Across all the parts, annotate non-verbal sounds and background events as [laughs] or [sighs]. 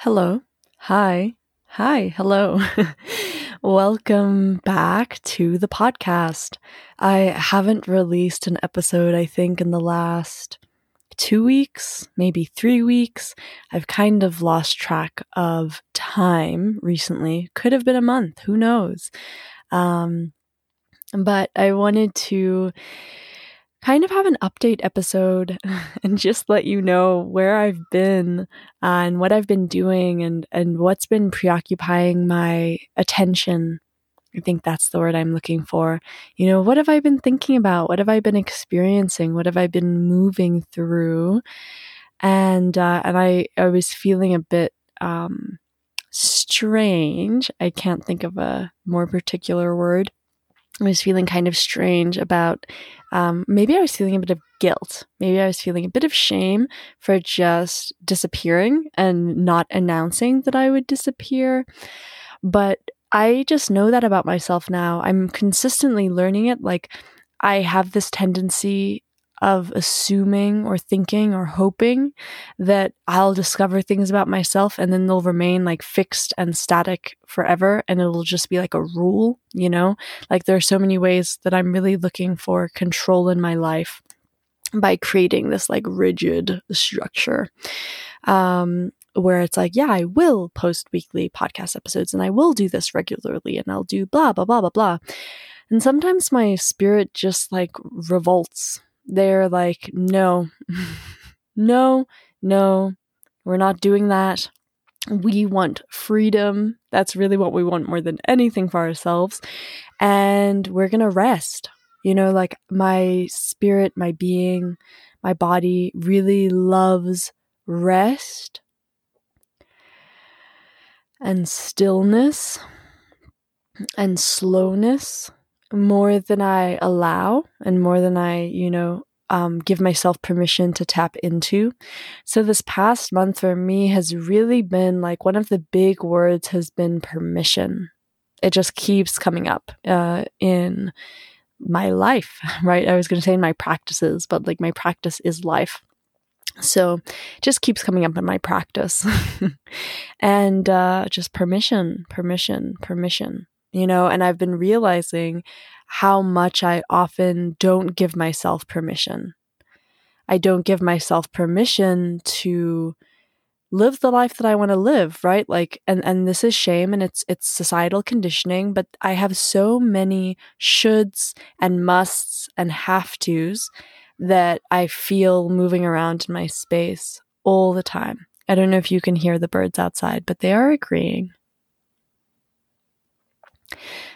Hello. Hi. Hi. Hello. [laughs] Welcome back to the podcast. I haven't released an episode, I think, in the last two weeks, maybe three weeks. I've kind of lost track of time recently. Could have been a month. Who knows? Um, but I wanted to kind of have an update episode [laughs] and just let you know where I've been and what I've been doing and and what's been preoccupying my attention. I think that's the word I'm looking for. You know, what have I been thinking about? What have I been experiencing? What have I been moving through? And uh, and I I was feeling a bit um, strange. I can't think of a more particular word I was feeling kind of strange about um, maybe I was feeling a bit of guilt. Maybe I was feeling a bit of shame for just disappearing and not announcing that I would disappear. But I just know that about myself now. I'm consistently learning it. Like, I have this tendency of assuming or thinking or hoping that I'll discover things about myself and then they'll remain like fixed and static forever and it'll just be like a rule, you know? Like there are so many ways that I'm really looking for control in my life by creating this like rigid structure. Um, where it's like, yeah, I will post weekly podcast episodes and I will do this regularly and I'll do blah, blah, blah, blah, blah. And sometimes my spirit just like revolts they're like, no, [laughs] no, no, we're not doing that. We want freedom. That's really what we want more than anything for ourselves. And we're going to rest. You know, like my spirit, my being, my body really loves rest and stillness and slowness more than I allow and more than I, you know, um, give myself permission to tap into. So, this past month for me has really been like one of the big words has been permission. It just keeps coming up uh, in my life, [laughs] right? I was going to say in my practices, but like my practice is life. So, it just keeps coming up in my practice. [laughs] and uh, just permission, permission, permission you know, and I've been realizing how much I often don't give myself permission. I don't give myself permission to live the life that I want to live, right? Like and and this is shame and it's it's societal conditioning, but I have so many shoulds and musts and have tos that I feel moving around in my space all the time. I don't know if you can hear the birds outside, but they are agreeing.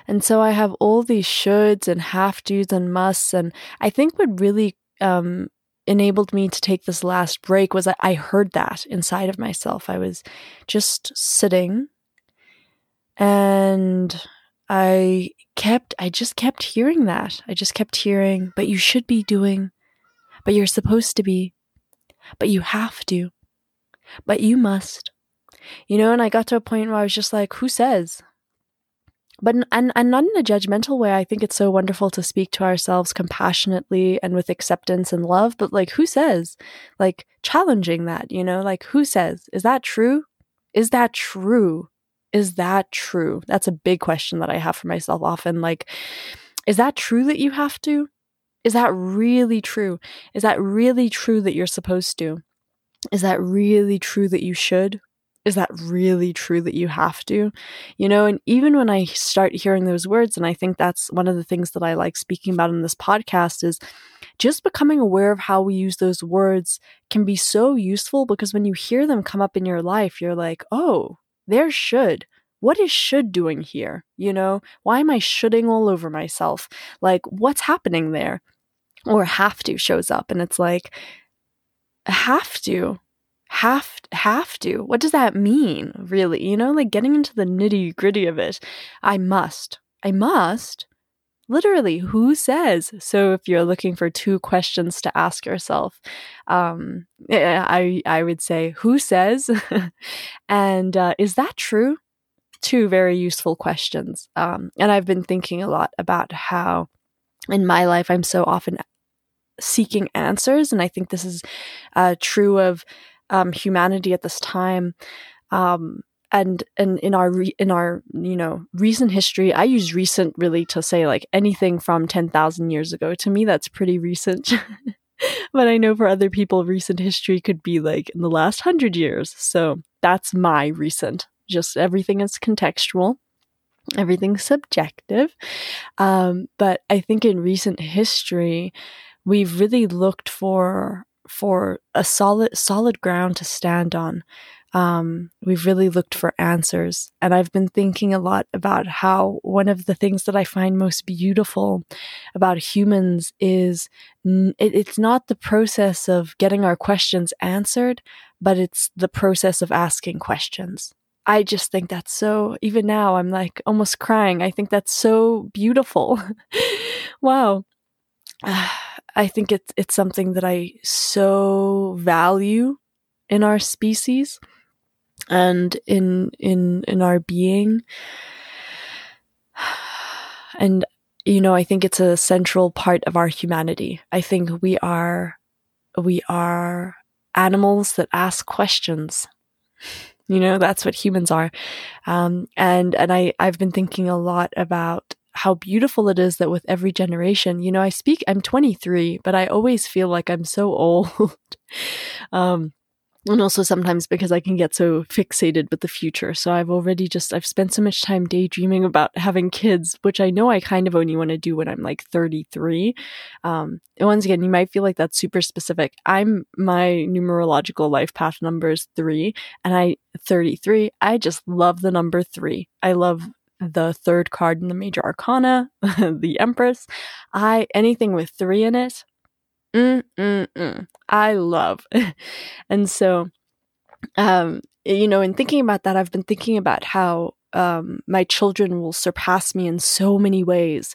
And so I have all these shoulds and have tos and musts. And I think what really um, enabled me to take this last break was I heard that inside of myself. I was just sitting and I kept, I just kept hearing that. I just kept hearing, but you should be doing, but you're supposed to be, but you have to, but you must. You know, and I got to a point where I was just like, who says? But and, and not in a judgmental way. I think it's so wonderful to speak to ourselves compassionately and with acceptance and love. But like who says like challenging that you know? Like who says is that true? Is that true? Is that true? That's a big question that i have for myself often. Like is that true that you have to? Is that really true? Is that really true that you're supposed to? Is that really true that you should is that really true that you have to? You know, and even when I start hearing those words, and I think that's one of the things that I like speaking about in this podcast is just becoming aware of how we use those words can be so useful because when you hear them come up in your life, you're like, oh, there should. What is should doing here? You know, why am I shoulding all over myself? Like, what's happening there? Or have to shows up, and it's like, have to have have to. What does that mean really? You know like getting into the nitty gritty of it. I must. I must? Literally who says? So if you're looking for two questions to ask yourself um eh, i i would say who says? [laughs] And uh, is that true? Two very useful questions. Um and i've been thinking a lot about how in my life i'm so often seeking answers and i think this is uh, true of um, humanity at this time. Um, and and in our re- in our you know recent history i use recent really to say like anything from 10,000 years ago. To me that's pretty recent. [laughs] But i know for other people recent history could be like in the last 100 years. So that's my recent. Just everything is contextual. Everything's subjective. Um, but i think in recent history we've really looked for for a solid solid ground to stand on um, we've really looked for answers. And I've been thinking a lot about how one of the things that I find most beautiful about humans is it, it's not the process of getting our questions answered, but it's the process of asking questions. I just think that's so, even now, I'm like almost crying. I think that's so beautiful. [laughs] wow. [sighs] I think it's, it's something that I so value in our species and in in in our being. [sighs] And you know i think it's a central part of our humanity. I think we are we are animals that ask questions. You know that's what humans are. Um, and and i i've been thinking a lot about how beautiful it is that with every generation you know i speak i'm 23 but i always feel like i'm so [laughs] old um and also sometimes because I can get so fixated with the future. So I've already just I've spent so much time daydreaming about having kids, which I know I kind of only want to do when I'm like 33. Um, and once again, you might feel like that's super specific. I'm my numerological life path number is three, and I 33. I just love the number three. I love the third card in the major arcana, [laughs] the Empress. I anything with three in it, Mm, mm, mm. I love. [laughs] and so, um, you know, in thinking about that, I've been thinking about how um, my children will surpass me in so many ways.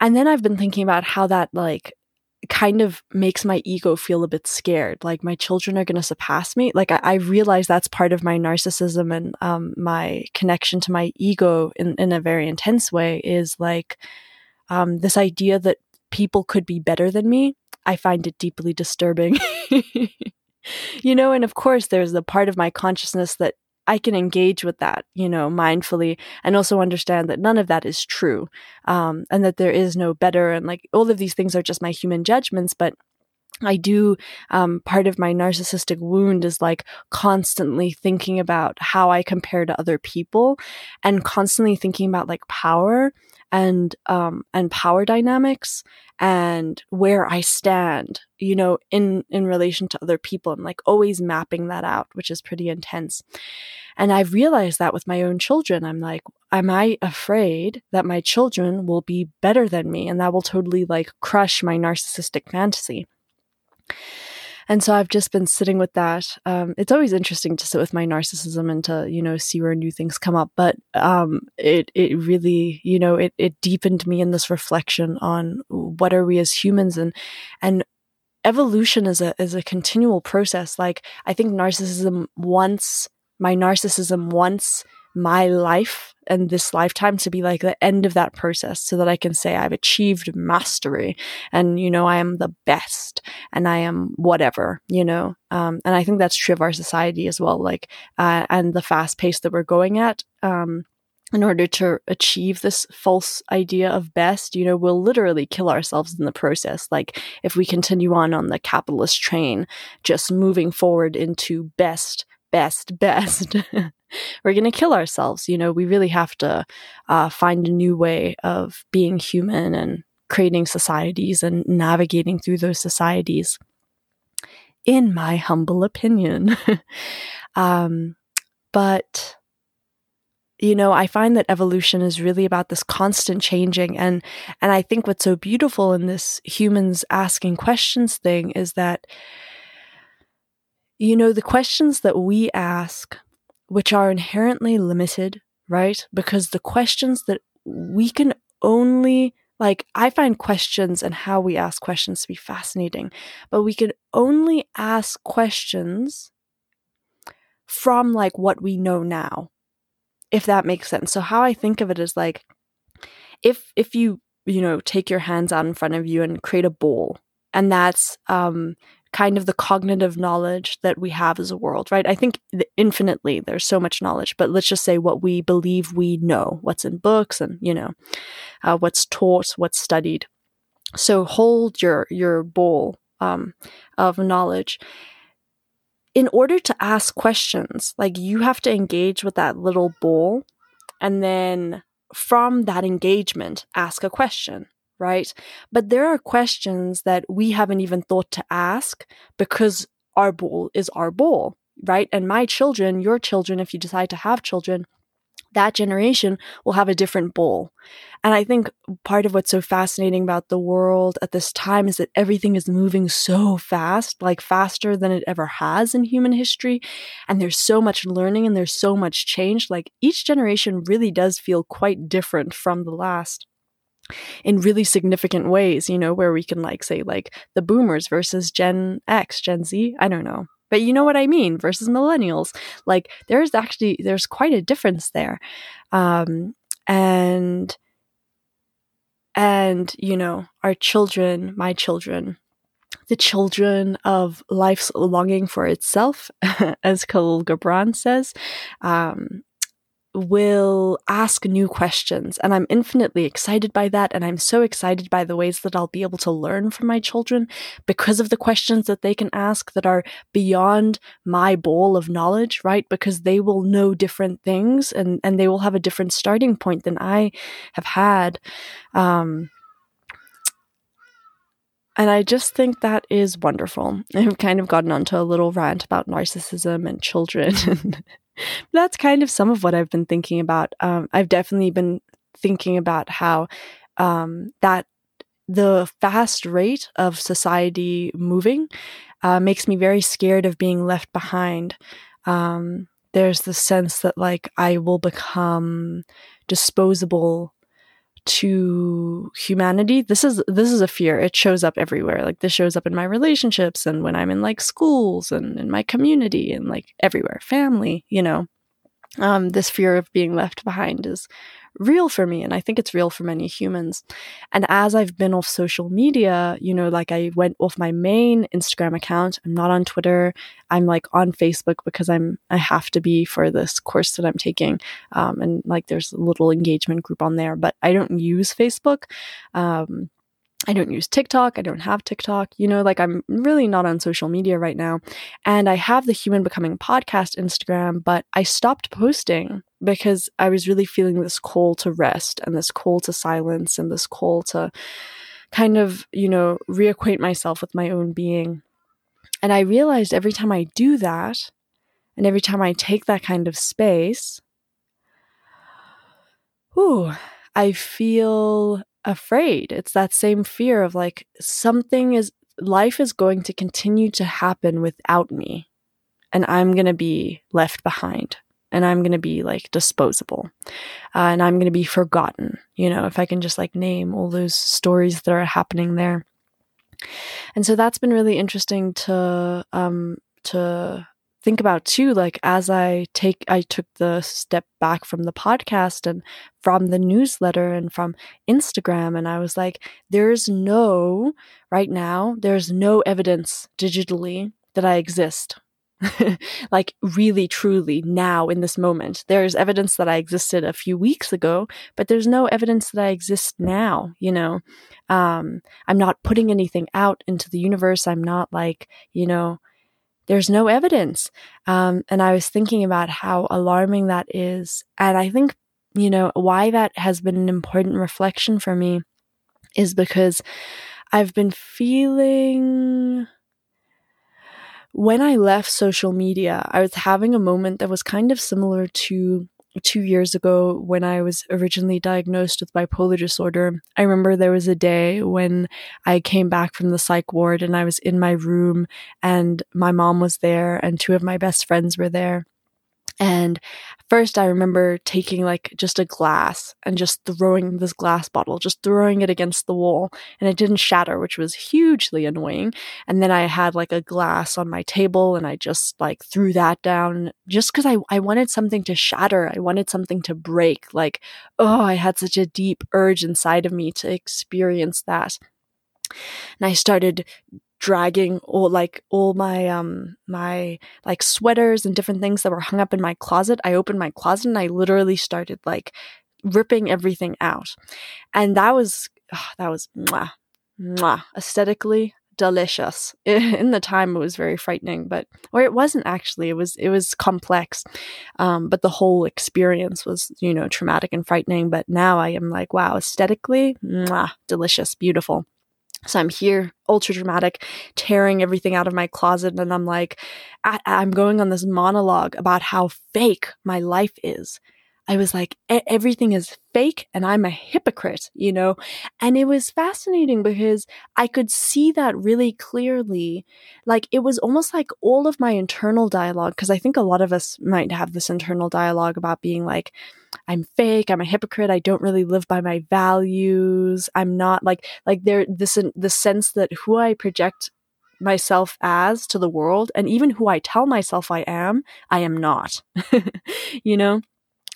And then I've been thinking about how that, like, kind of makes my ego feel a bit scared. Like, my children are going to surpass me. Like, I, I, realize that's part of my narcissism and um, my connection to my ego in, in a very intense way is like um, this idea that people could be better than me I find it deeply disturbing. [laughs] you know, and of course, there's the part of my consciousness that I can engage with that, you know, mindfully and also understand that none of that is true. Um, and that there is no better. And like all of these things are just my human judgments. But I do, um, part of my narcissistic wound is like constantly thinking about how I compare to other people and constantly thinking about like power and, um, and power dynamics and where I stand, you know, in, in relation to other people and like always mapping that out, which is pretty intense. And I've realized that with my own children. I'm like, am I afraid that my children will be better than me and that will totally like crush my narcissistic fantasy? And so I've just been sitting with that. Um, it's always interesting to sit with my narcissism and to, you know, see where new things come up. But um, it, it really, you know, it, it deepened me in this reflection on what are we as humans and, and evolution is a, is a continual process. Like I think narcissism once, my narcissism once my life and this lifetime to be like the end of that process so that I can say I've achieved mastery and, you know, I am the best and I am whatever, you know. Um, and I think that's true of our society as well, like, uh, and the fast pace that we're going at. Um, in order to achieve this false idea of best, you know, we'll literally kill ourselves in the process. Like, if we continue on on the capitalist train, just moving forward into best, best, [laughs] best. We're going to kill ourselves. You know, we really have to uh, find a new way of being human and creating societies and navigating through those societies. In my humble opinion. [laughs] um, but you know i find that evolution is really about this constant changing and and i think what's so beautiful in this humans asking questions thing is that you know the questions that we ask which are inherently limited, right? Because the questions that we can only like I find questions and how we ask questions to be fascinating, but we can only ask questions from like what we know now. If that makes sense. So how I think of it is like if if you, you know, take your hands out in front of you and create a bowl, and that's um kind of the cognitive knowledge that we have as a world, right? I think infinitely there's so much knowledge, but let's just say what we believe we know, what's in books and, you know, uh, what's taught, what's studied. So hold your, your bowl um, of knowledge. In order to ask questions, like you have to engage with that little bowl and then from that engagement, ask a question right? But there are questions that we haven't even thought to ask because our bowl is our bowl, right? And my children, your children, if you decide to have children, that generation will have a different bowl. And I think part of what's so fascinating about the world at this time is that everything is moving so fast, like faster than it ever has in human history. And there's so much learning and there's so much change. Like each generation really does feel quite different from the last in really significant ways, you know, where we can like say like the boomers versus Gen X, Gen Z, I don't know. But you know what I mean versus millennials. Like there's actually there's quite a difference there. Um and and you know, our children, my children, the children of life's longing for itself, [laughs] as Kahlil Gibran says, um, will ask new questions. And I'm infinitely excited by that. And I'm so excited by the ways that I'll be able to learn from my children because of the questions that they can ask that are beyond my bowl of knowledge, right? Because they will know different things and, and they will have a different starting point than I have had. Um, and I just think that is wonderful. I've kind of gotten onto a little rant about narcissism and children [laughs] that's kind of some of what I've been thinking about. Um, I've definitely been thinking about how um, that the fast rate of society moving uh, makes me very scared of being left behind. Um, there's the sense that like I will become disposable to humanity this is this is a fear. It shows up everywhere. Like this shows up in my relationships and when i'm in like schools and in my community and like everywhere. Family you know um, this fear of being left behind is real for me and i think it's real for many humans. And as i've been off social media you know like i went off my main instagram account. I'm not on twitter. I'm like on facebook because i'm i have to be for this course that i'm taking. Um, and like there's a little engagement group on there but i don't use facebook. Um, I don't use TikTok. I don't have TikTok. You know, like I'm really not on social media right now. And I have the Human Becoming Podcast Instagram, but I stopped posting because I was really feeling this call to rest and this call to silence and this call to kind of, you know, reacquaint myself with my own being. And I realized every time I do that, and every time I take that kind of space, whew, I feel afraid. It's that same fear of like something is life is going to continue to happen without me and I'm going to be left behind and I'm going to be like disposable uh, and I'm going to be forgotten. You know, if I can just like name all those stories that are happening there. And so that's been really interesting to um to think about too like as i take i took the step back from the podcast and from the newsletter and from instagram and i was like there's no right now there's no evidence digitally that i exist. [laughs] Like really truly now in this moment. There's evidence that i existed a few weeks ago but there's no evidence that i exist now you know? Um i'm not putting anything out into the universe. I'm not like you know there's no evidence. Um, and I was thinking about how alarming that is. And I think, you know, why that has been an important reflection for me is because I've been feeling when I left social media, I was having a moment that was kind of similar to two years ago when I was originally diagnosed with bipolar disorder. I remember there was a day when I came back from the psych ward and I was in my room and my mom was there and two of my best friends were there. And first, I remember taking like just a glass and just throwing this glass bottle, just throwing it against the wall, and it didn't shatter, which was hugely annoying. And then I had like a glass on my table and I just like threw that down just because I, I wanted something to shatter. I wanted something to break. Like, oh, I had such a deep urge inside of me to experience that. And I started dragging all like all my um my like sweaters and different things that were hung up in my closet. I opened my closet and I literally started like ripping everything out. And that was oh, that was mwah, mwah, aesthetically delicious. [laughs] In the time, it was very frightening, but or it wasn't actually. It was it was complex, um, but the whole experience was you know traumatic and frightening. But now I am like, wow, aesthetically, mwah, delicious, beautiful. So I'm here, ultra dramatic, tearing everything out of my closet, and I'm like, I- I'm going on this monologue about how fake my life is I was like, everything is fake and I'm a hypocrite, you know? And it was fascinating because I could see that really clearly. Like, it was almost like all of my internal dialogue, because I think a lot of us might have this internal dialogue about being like, I'm fake, I'm a hypocrite, I don't really live by my values, I'm not like, like there, this, the sense that who I project myself as to the world and even who I tell myself I am, I am not, [laughs] you know?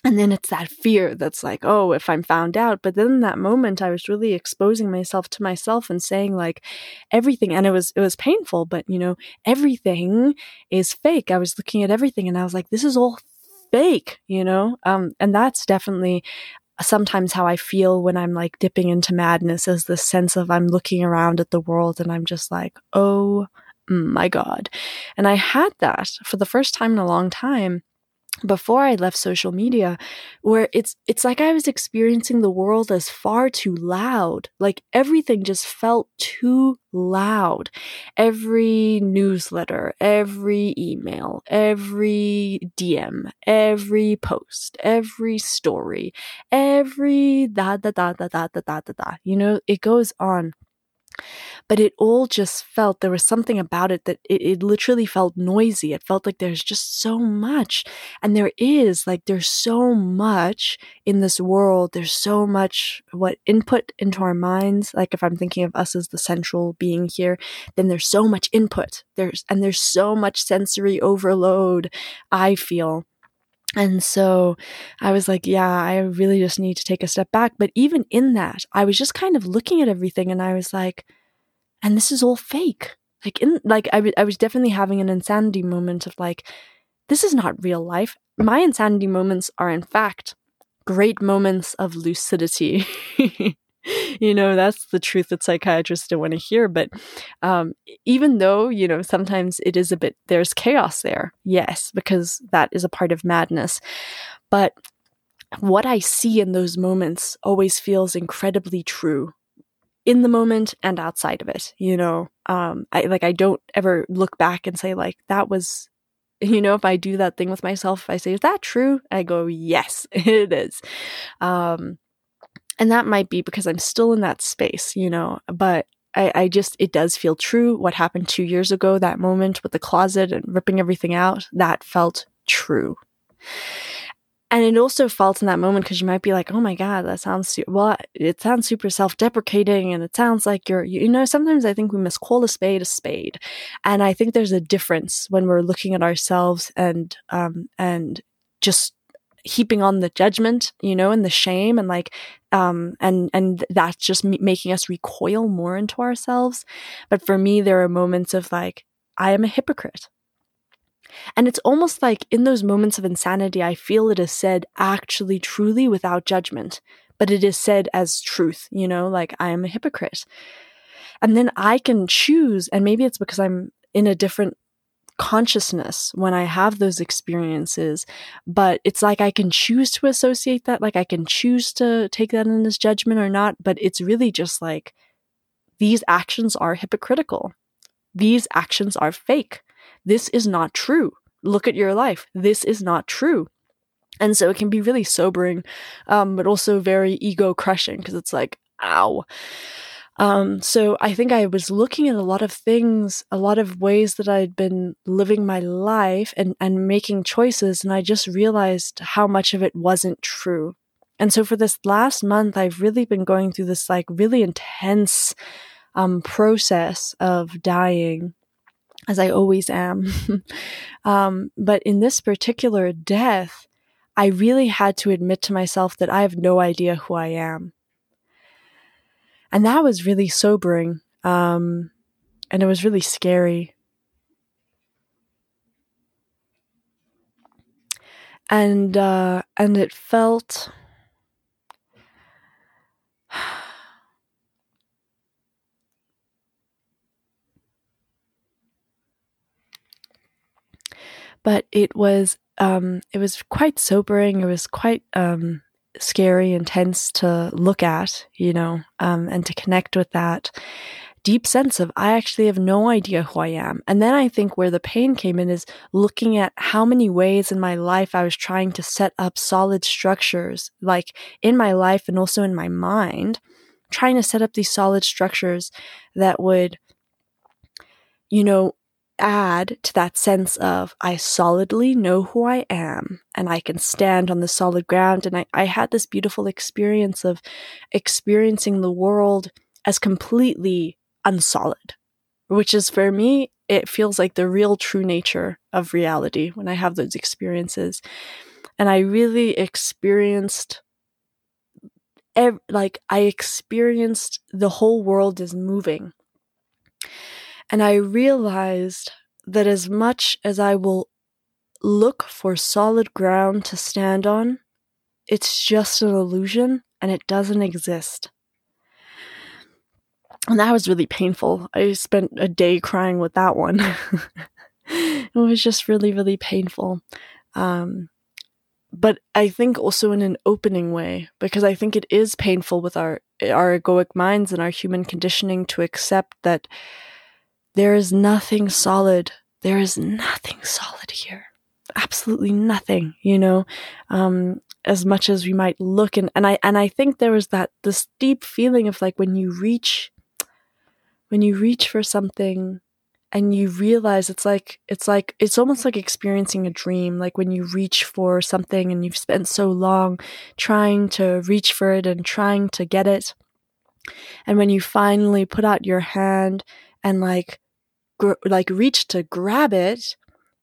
And then it's that fear that's like oh if i'm found out. But then in that moment i was really exposing myself to myself and saying like everything and it was it was painful but you know everything is fake. I was looking at everything and i was like this is all fake you know? Um and that's definitely sometimes how i feel when i'm like dipping into madness is the sense of i'm looking around at the world and i'm just like oh my god. And i had that for the first time in a long time before I left social media where it's it's like I was experiencing the world as far too loud. Like everything just felt too loud. Every newsletter, every email, every DM, every post, every story, every da da da da da da da da. You know, it goes on but it all just felt there was something about it that it, it literally felt noisy. It felt like there's just so much. And there is, like, there's so much in this world. There's so much what input into our minds. Like, if I'm thinking of us as the central being here, then there's so much input. There's, and there's so much sensory overload, I feel. And so I was like, yeah, I really just need to take a step back. But even in that, I was just kind of looking at everything and I was like, and this is all fake. Like in like I, w- I was definitely having an insanity moment of like this is not real life. My insanity moments are in fact great moments of lucidity. [laughs] you know that's the truth that psychiatrists don't want to hear but um, even though you know sometimes it is a bit there's chaos there yes because that is a part of madness but what i see in those moments always feels incredibly true in the moment and outside of it you know? Um i like i don't ever look back and say like that was you know if i do that thing with myself if i say is that true? I go yes [laughs] it is. Um and that might be because i'm still in that space you know but I, I just it does feel true what happened two years ago that moment with the closet and ripping everything out that felt true and it also felt in that moment because you might be like, oh my God, that sounds, su- well, it sounds super self deprecating and it sounds like you're, you know, sometimes I think we must call a spade a spade. And I think there's a difference when we're looking at ourselves and, um, and just heaping on the judgment, you know, and the shame and like, um, and, and that's just making us recoil more into ourselves. But for me, there are moments of like, I am a hypocrite. And it's almost like in those moments of insanity, I feel it is said actually truly without judgment, but it is said as truth, you know, like I am a hypocrite. And then I can choose, and maybe it's because I'm in a different consciousness when I have those experiences, but it's like I can choose to associate that, like I can choose to take that in as judgment or not, but it's really just like these actions are hypocritical. These actions are fake. This is not true. Look at your life. This is not true. And so it can be really sobering, um, but also very ego crushing because it's like, ow. Um, so I think I was looking at a lot of things, a lot of ways that I'd been living my life and, and making choices, and I just realized how much of it wasn't true. And so for this last month, I've really been going through this like really intense um, process of dying as I always am. [laughs] um, but in this particular death, I really had to admit to myself that I have no idea who I am. And that was really sobering. Um, and it was really scary. And uh, and it felt [sighs] but it was um, it was quite sobering. It was quite um, scary, intense to look at, you know, um, and to connect with that deep sense of I actually have no idea who I am. And then I think where the pain came in is looking at how many ways in my life I was trying to set up solid structures, like in my life and also in my mind, trying to set up these solid structures that would, you know, add to that sense of I solidly know who I am and I can stand on the solid ground. And I, I had this beautiful experience of experiencing the world as completely unsolid, which is for me, it feels like the real true nature of reality when I have those experiences. And I really experienced like I experienced the whole world is moving and I realized that as much as I will look for solid ground to stand on, it's just an illusion and it doesn't exist. And that was really painful. I spent a day crying with that one. [laughs] it was just really, really painful. Um, but I think also in an opening way, because I think it is painful with our our egoic minds and our human conditioning to accept that there is nothing solid. There is nothing solid here. Absolutely nothing, you know, um, as much as we might look and, and I, and I think there was that, this deep feeling of like when you reach, when you reach for something and you realize it's like, it's like, it's almost like experiencing a dream. Like when you reach for something and you've spent so long trying to reach for it and trying to get it. And when you finally put out your hand and like gr- like reach to grab it,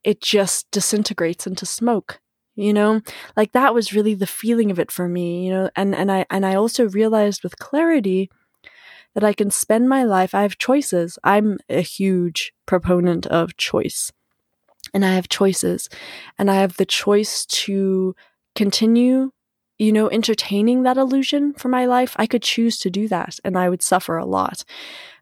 it just disintegrates into smoke. You know, like that was really the feeling of it for me. You know, and and I and I also realized with clarity that I can spend my life. I have choices. I'm a huge proponent of choice, and I have choices, and I have the choice to continue you know, entertaining that illusion for my life, I could choose to do that and I would suffer a lot.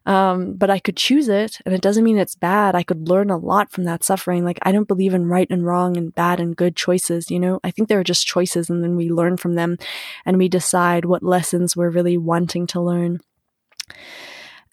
Um, but I could choose it and it doesn't mean it's bad. I could learn a lot from that suffering. Like, I don't believe in right and wrong and bad and good choices. You know, I think there are just choices and then we learn from them and we decide what lessons we're really wanting to learn.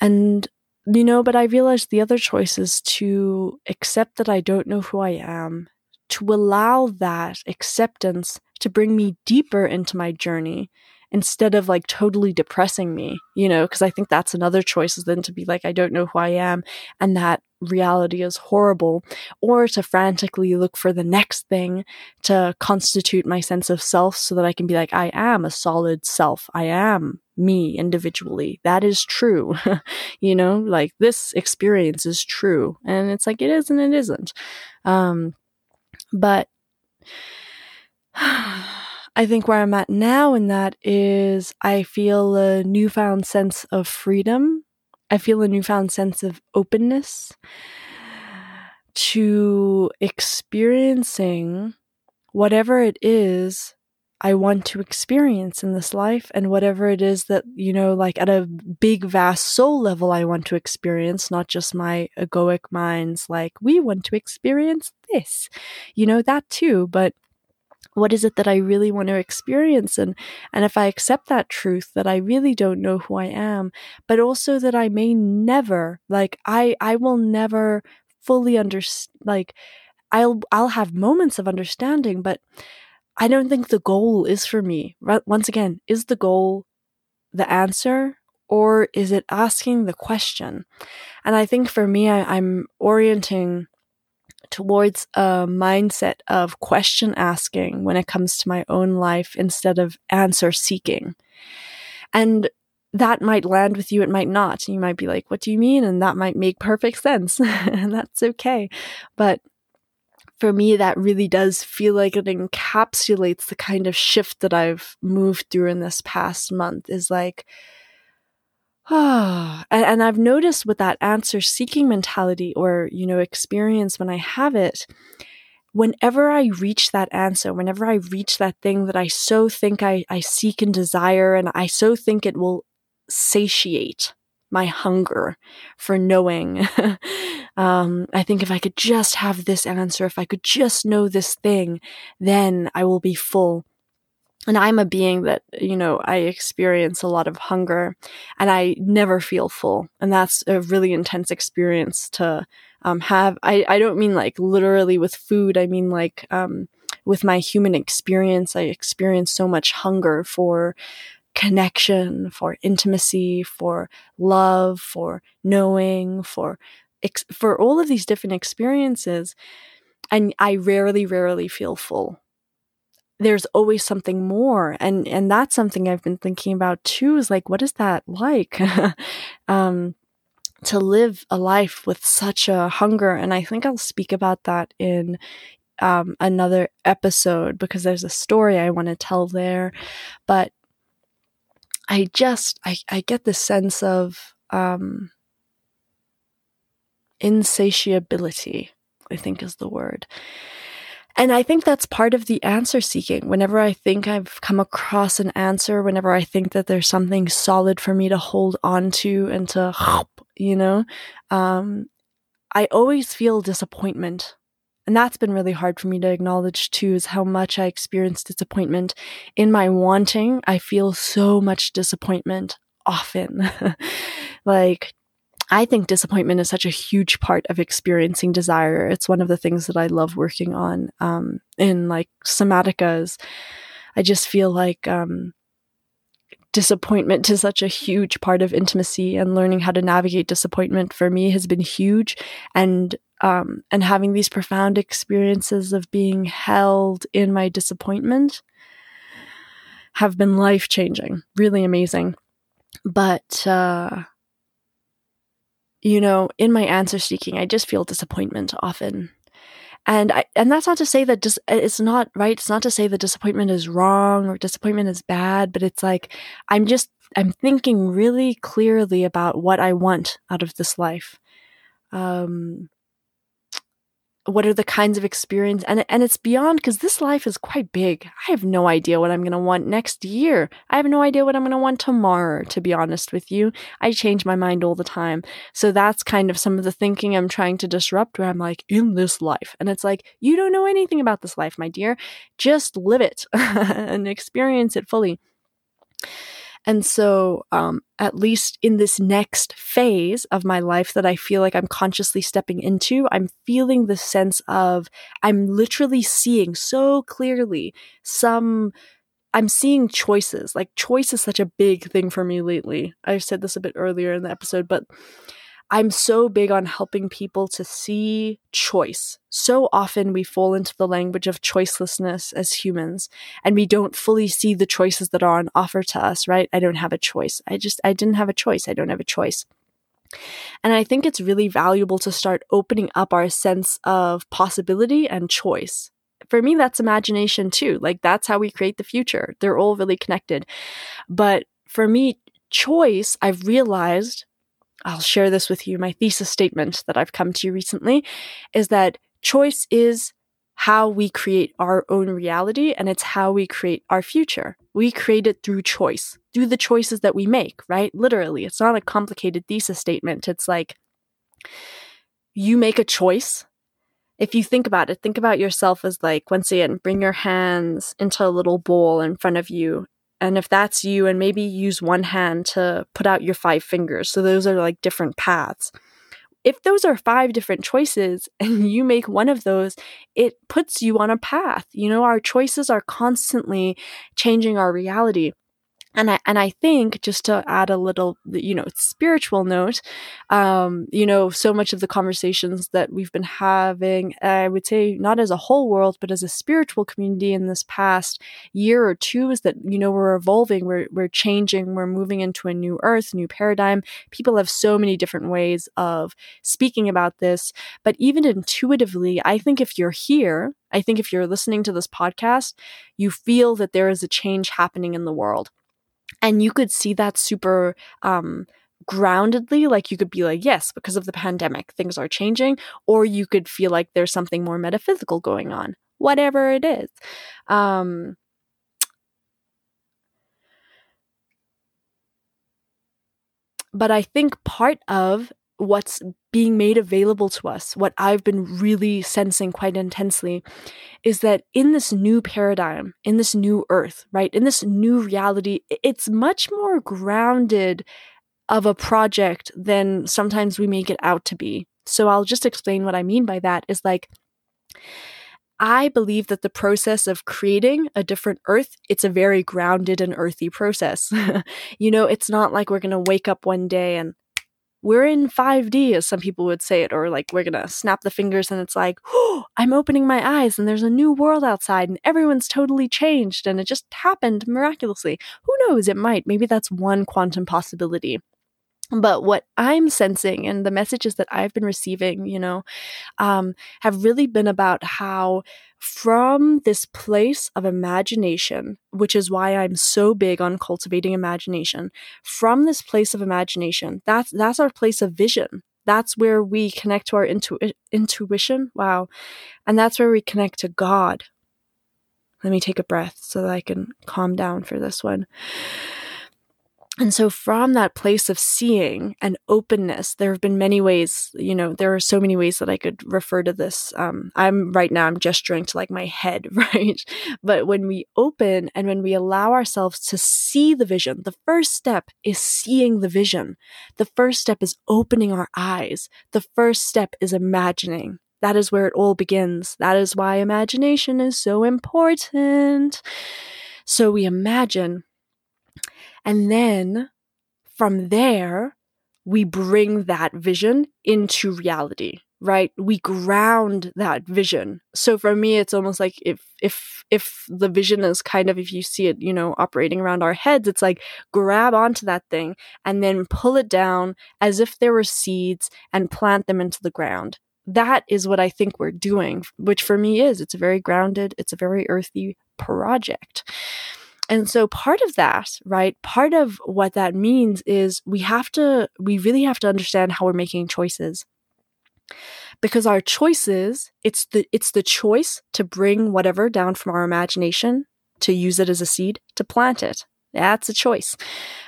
And, you know, but I realized the other choice is to accept that I don't know who I am, to allow that acceptance to bring me deeper into my journey instead of like totally depressing me, you know, because I think that's another choice is then to be like, I don't know who I am and that reality is horrible, or to frantically look for the next thing to constitute my sense of self so that I can be like, I am a solid self. I am me individually. That is true. [laughs] you know, like this experience is true. And it's like, it is and it isn't. Um, but [sighs] I think where I'm at now in that is I feel a newfound sense of freedom. I feel a newfound sense of openness to experiencing whatever it is I want to experience in this life and whatever it is that, you know, like at a big, vast soul level, I want to experience, not just my egoic minds, like, we want to experience this, you know, that too. But what is it that I really want to experience? And and if I accept that truth that I really don't know who I am but also that I may never like I I will never fully understand like I'll I'll have moments of understanding but I don't think the goal is for me. Once again is the goal the answer or is it asking the question? And I think for me I, I'm orienting towards a mindset of question asking when it comes to my own life instead of answer seeking. And that might land with you, it might not. You might be like, what do you mean? And that might make perfect sense. [laughs] and that's okay. But for me, that really does feel like it encapsulates the kind of shift that I've moved through in this past month is like, [sighs] and, and I've noticed with that answer seeking mentality or, you know, experience when I have it, whenever I reach that answer, whenever I reach that thing that I so think I, I seek and desire, and I so think it will satiate my hunger for knowing. [laughs] um, I think if I could just have this answer, if I could just know this thing, then I will be full and I'm a being that, you know, I experience a lot of hunger and I never feel full. And that's a really intense experience to um, have. I, I don't mean like literally with food. I mean like um, with my human experience. I experience so much hunger for connection, for intimacy, for love, for knowing, for, ex- for all of these different experiences. And I rarely, rarely feel full there's always something more. And and that's something i've been thinking about too is like what is that like? [laughs] Um to live a life with such a hunger. And i think i'll speak about that in um, another episode because there's a story i want to tell there. But i just i, I get the sense of um, insatiability i think is the word and I think that's part of the answer seeking. Whenever I think I've come across an answer, whenever I think that there's something solid for me to hold on to and to, you know, um, I always feel disappointment. And that's been really hard for me to acknowledge too, is how much I experience disappointment in my wanting. I feel so much disappointment often. [laughs] like, I think disappointment is such a huge part of experiencing desire. It's one of the things that I love working on um, in like somaticas. I just feel like um, disappointment is such a huge part of intimacy, and learning how to navigate disappointment for me has been huge. And um, and having these profound experiences of being held in my disappointment have been life changing, really amazing. But uh, you know, in my answer seeking, I just feel disappointment often. And I, and that's not to say that dis- it's not right. It's not to say that disappointment is wrong or disappointment is bad, but it's like I'm just I'm thinking really clearly about what I want out of this life. Um, what are the kinds of experience and and it's beyond because this life is quite big. I have no idea what i'm going to want next year. I have no idea what i'm going to want tomorrow to be honest with you. I change my mind all the time. So that's kind of some of the thinking i'm trying to disrupt where i'm like in this life. And it's like you don't know anything about this life my dear. Just live it [laughs] and experience it fully and so, um, at least in this next phase of my life that I feel like I'm consciously stepping into, I'm feeling the sense of I'm literally seeing so clearly some. I'm seeing choices. Like, choice is such a big thing for me lately. I said this a bit earlier in the episode, but I'm so big on helping people to see choice. So often we fall into the language of choicelessness as humans and we don't fully see the choices that are on offer to us, right? I don't have a choice. I just, I didn't have a choice. I don't have a choice. And I think it's really valuable to start opening up our sense of possibility and choice. For me, that's imagination too. Like, that's how we create the future. They're all really connected. But for me, choice, I've realized I'll share this with you. My thesis statement that I've come to recently is that choice is how we create our own reality and it's how we create our future. We create it through choice, through the choices that we make, right? Literally, it's not a complicated thesis statement. It's like you make a choice. If you think about it, think about yourself as like, once again, bring your hands into a little bowl in front of you and if that's you, and maybe use one hand to put out your five fingers. So those are like different paths. If those are five different choices [laughs] and you make one of those, it puts you on a path. You know, our choices are constantly changing our reality and I and I think just to add a little, you know, spiritual note, um, you know, so much of the conversations that we've been having, I would say not as a whole world, but as a spiritual community in this past year or two, is that you know we're evolving, we're we're changing, we're moving into a new earth, new paradigm. People have so many different ways of speaking about this, but even intuitively, I think if you're here, I think if you're listening to this podcast, you feel that there is a change happening in the world and you could see that super um, groundedly, like you could be like, yes, because of the pandemic, things are changing, or you could feel like there's something more metaphysical going on, whatever it is. Um, but I think part of what's being made available to us, what I've been really sensing quite intensely, is that in this new paradigm, in this new earth, right, in this new reality, it's much more grounded of a project than sometimes we make it out to be. So I'll just explain what I mean by that is like, I believe that the process of creating a different earth, it's a very grounded and earthy process. [laughs] you know, it's not like we're going to wake up one day and we're in 5D, as some people would say it, or like we're gonna snap the fingers and it's like, oh, I'm opening my eyes and there's a new world outside and everyone's totally changed and it just happened miraculously. Who knows? It might. Maybe that's one quantum possibility. But what I'm sensing and the messages that I've been receiving, you know, um, have really been about how from this place of imagination, which is why I'm so big on cultivating imagination, from this place of imagination, that's that's our place of vision. That's where we connect to our intu- intuition. Wow. And that's where we connect to God. Let me take a breath so that I can calm down for this one. And so, from that place of seeing and openness, there have been many ways, you know, there are so many ways that I could refer to this. Um, I'm right now, I'm gesturing to like my head, [laughs] right? But when we open and when we allow ourselves to see the vision, the first step is seeing the vision. The first step is opening our eyes. The first step is imagining. That is where it all begins. That is why imagination is so important. So we imagine and then from there, we bring that vision into reality, right? We ground that vision. So for me, it's almost like if, if, if the vision is kind of, if you see it, you know, operating around our heads, it's like grab onto that thing and then pull it down as if there were seeds and plant them into the ground. That is what I think we're doing, which for me is, it's a very grounded, it's a very earthy project. And so part of that, right? Part of what that means is we have to, we really have to understand how we're making choices. Because our choices, it's the, it's the choice to bring whatever down from our imagination, to use it as a seed, to plant it. That's a choice.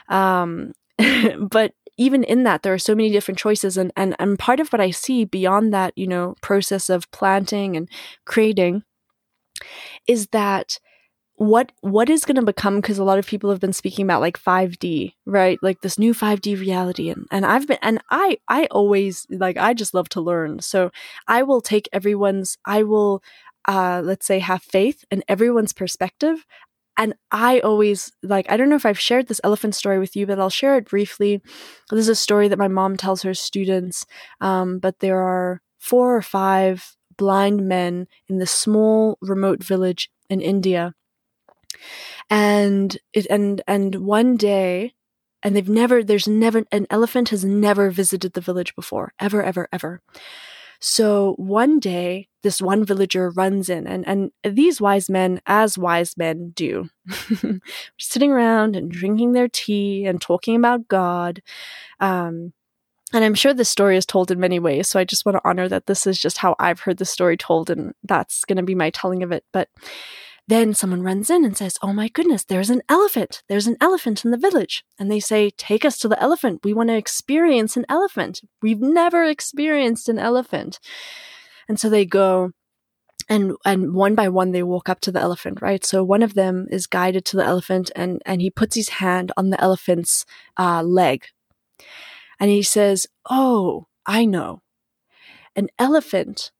Um, [laughs] but even in that, there are so many different choices. And, and, and part of what I see beyond that, you know, process of planting and creating is that what what is going to become because a lot of people have been speaking about like 5D, right? Like this new 5D reality and and I've been and I I always like I just love to learn. So I will take everyone's I will uh let's say have faith in everyone's perspective and I always like I don't know if I've shared this elephant story with you, but I'll share it briefly. This is a story that my mom tells her students. Um, but there are four or five blind men in this small remote village in India and it and and one day and they've never there's never an elephant has never visited the village before ever ever ever so one day this one villager runs in and and these wise men as wise men do [laughs] sitting around and drinking their tea and talking about god um and I'm sure this story is told in many ways, so I just want to honor that this is just how I've heard the story told, and that's going to be my telling of it. But then someone runs in and says, Oh my goodness, there's an elephant. There's an elephant in the village. And they say, Take us to the elephant. We want to experience an elephant. We've never experienced an elephant. And so they go and and one by one they walk up to the elephant right so one of them is guided to the elephant and and he puts his hand on the elephant's uh, leg and he says oh i know an elephant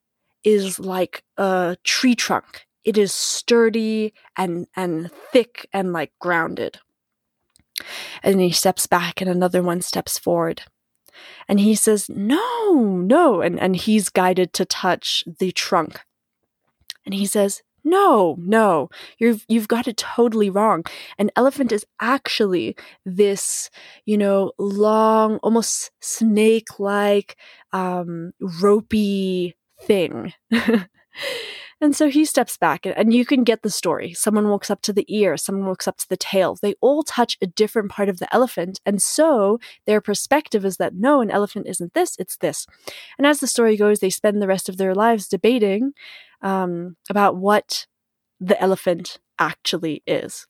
is like a tree trunk it is sturdy and and thick and like grounded. And he steps back and another one steps forward. And he says, No, no. And, and he's guided to touch the trunk. And he says, No, no, you've, you've got it totally wrong. An elephant is actually this, you know, long, almost snake like, um, ropey thing. [laughs] And so he steps back, and you can get the story. Someone walks up to the ear, someone walks up to the tail. They all touch a different part of the elephant. And so their perspective is that no, an elephant isn't this, it's this. And as the story goes, they spend the rest of their lives debating um, about what the elephant actually is.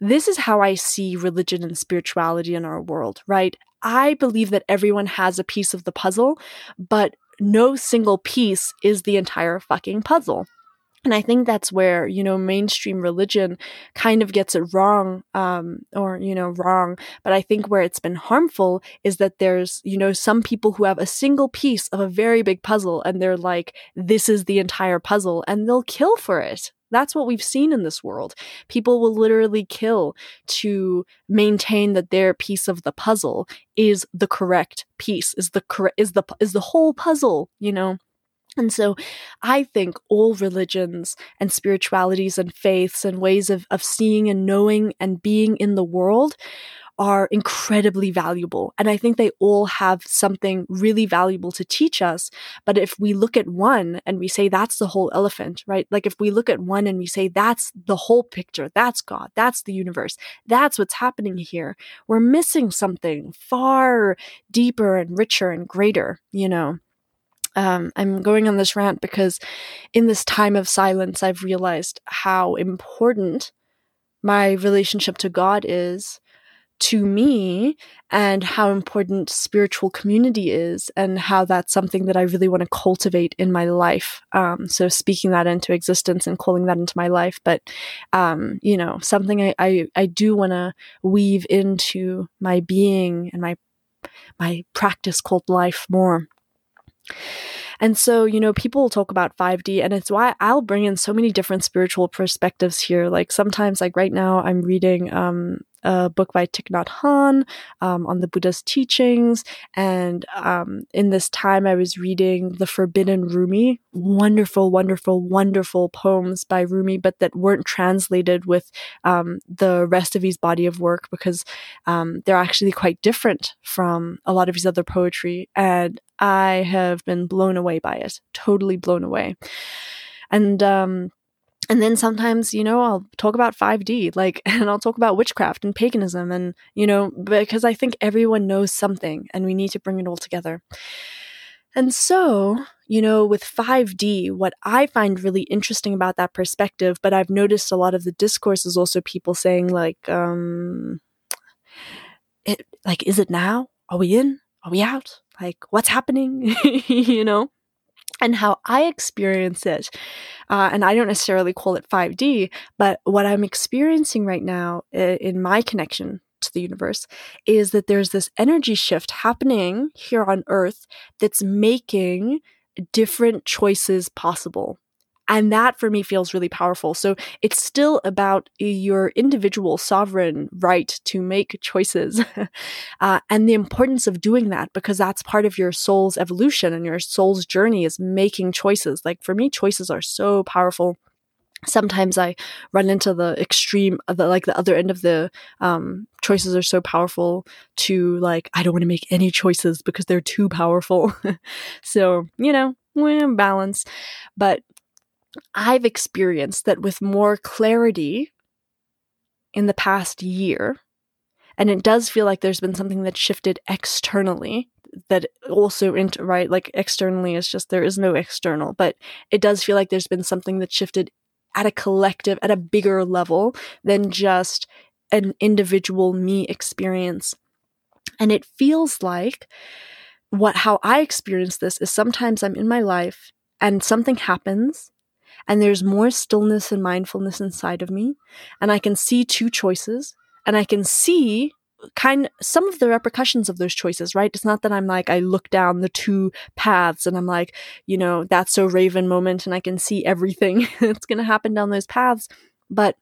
This is how I see religion and spirituality in our world, right? I believe that everyone has a piece of the puzzle, but no single piece is the entire fucking puzzle. And I think that's where, you know, mainstream religion kind of gets it wrong, um, or, you know, wrong. But I think where it's been harmful is that there's, you know, some people who have a single piece of a very big puzzle and they're like, this is the entire puzzle and they'll kill for it. That's what we've seen in this world. People will literally kill to maintain that their piece of the puzzle is the correct piece, is the correct, is the, is the whole puzzle, you know? And so I think all religions and spiritualities and faiths and ways of, of seeing and knowing and being in the world are incredibly valuable. And I think they all have something really valuable to teach us. But if we look at one and we say that's the whole elephant, right? Like if we look at one and we say that's the whole picture, that's God, that's the universe, that's what's happening here, we're missing something far deeper and richer and greater, you know? Um, I'm going on this rant because in this time of silence, I've realized how important my relationship to God is to me and how important spiritual community is and how that's something that I really want to cultivate in my life. Um, so speaking that into existence and calling that into my life, but, um, you know, something I, I, I do want to weave into my being and my, my practice called life more. And so, you know, people talk about 5D, and it's why I'll bring in so many different spiritual perspectives here. Like sometimes, like right now, I'm reading um, a book by Thich Nhat Hanh um, on the Buddha's teachings. And um, in this time, I was reading The Forbidden Rumi. Wonderful, wonderful, wonderful poems by Rumi, but that weren't translated with um, the rest of his body of work because um, they're actually quite different from a lot of his other poetry. And I have been blown away by it, totally blown away. And um, and then sometimes you know i'll talk about 5d like [laughs] and i'll talk about witchcraft and paganism and you know because i think everyone knows something and we need to bring it all together. And so you know with 5d what i find really interesting about that perspective but i've noticed a lot of the discourse is also people saying like um it like is it now? Are we in? Are we out? Like what's happening? [laughs] You know and how I experience it. Uh, and I don't necessarily call it 5D, but what I'm experiencing right now in my connection to the universe is that there's this energy shift happening here on Earth that's making different choices possible. And that for me feels really powerful. So it's still about your individual sovereign right to make choices [laughs] uh, and the importance of doing that because that's part of your soul's evolution and your soul's journey is making choices. Like for me, choices are so powerful sometimes I run into the extreme of the like the other end of the um, choices are so powerful to like I don't want to make any choices because they're too powerful. [laughs] so you know, balance. But I've experienced that with more clarity in the past year, and it does feel like there's been something that shifted externally that also into right like externally is just there is no external but it does feel like there's been something that shifted at a collective at a bigger level than just an individual me experience. And it feels like what how i experience this is sometimes i'm in my life and something happens and there's more stillness and mindfulness inside of me and i can see two choices and i can see kind some of the repercussions of those choices right? It's not that i'm like i look down the two paths and i'm like you know that's so raven moment and i can see everything [laughs] that's going to happen down those paths but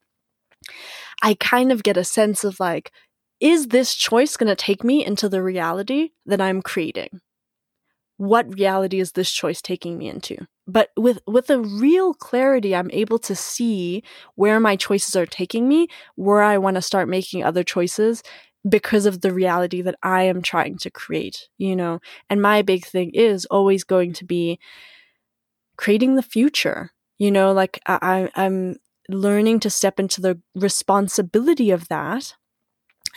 i kind of get a sense of like is this choice going to take me into the reality that i'm creating what reality is this choice taking me into? But with with a real clarity i'm able to see where my choices are taking me where i want to start making other choices because of the reality that i am trying to create you know? And my big thing is always going to be creating the future You know, like I, I'm learning to step into the responsibility of that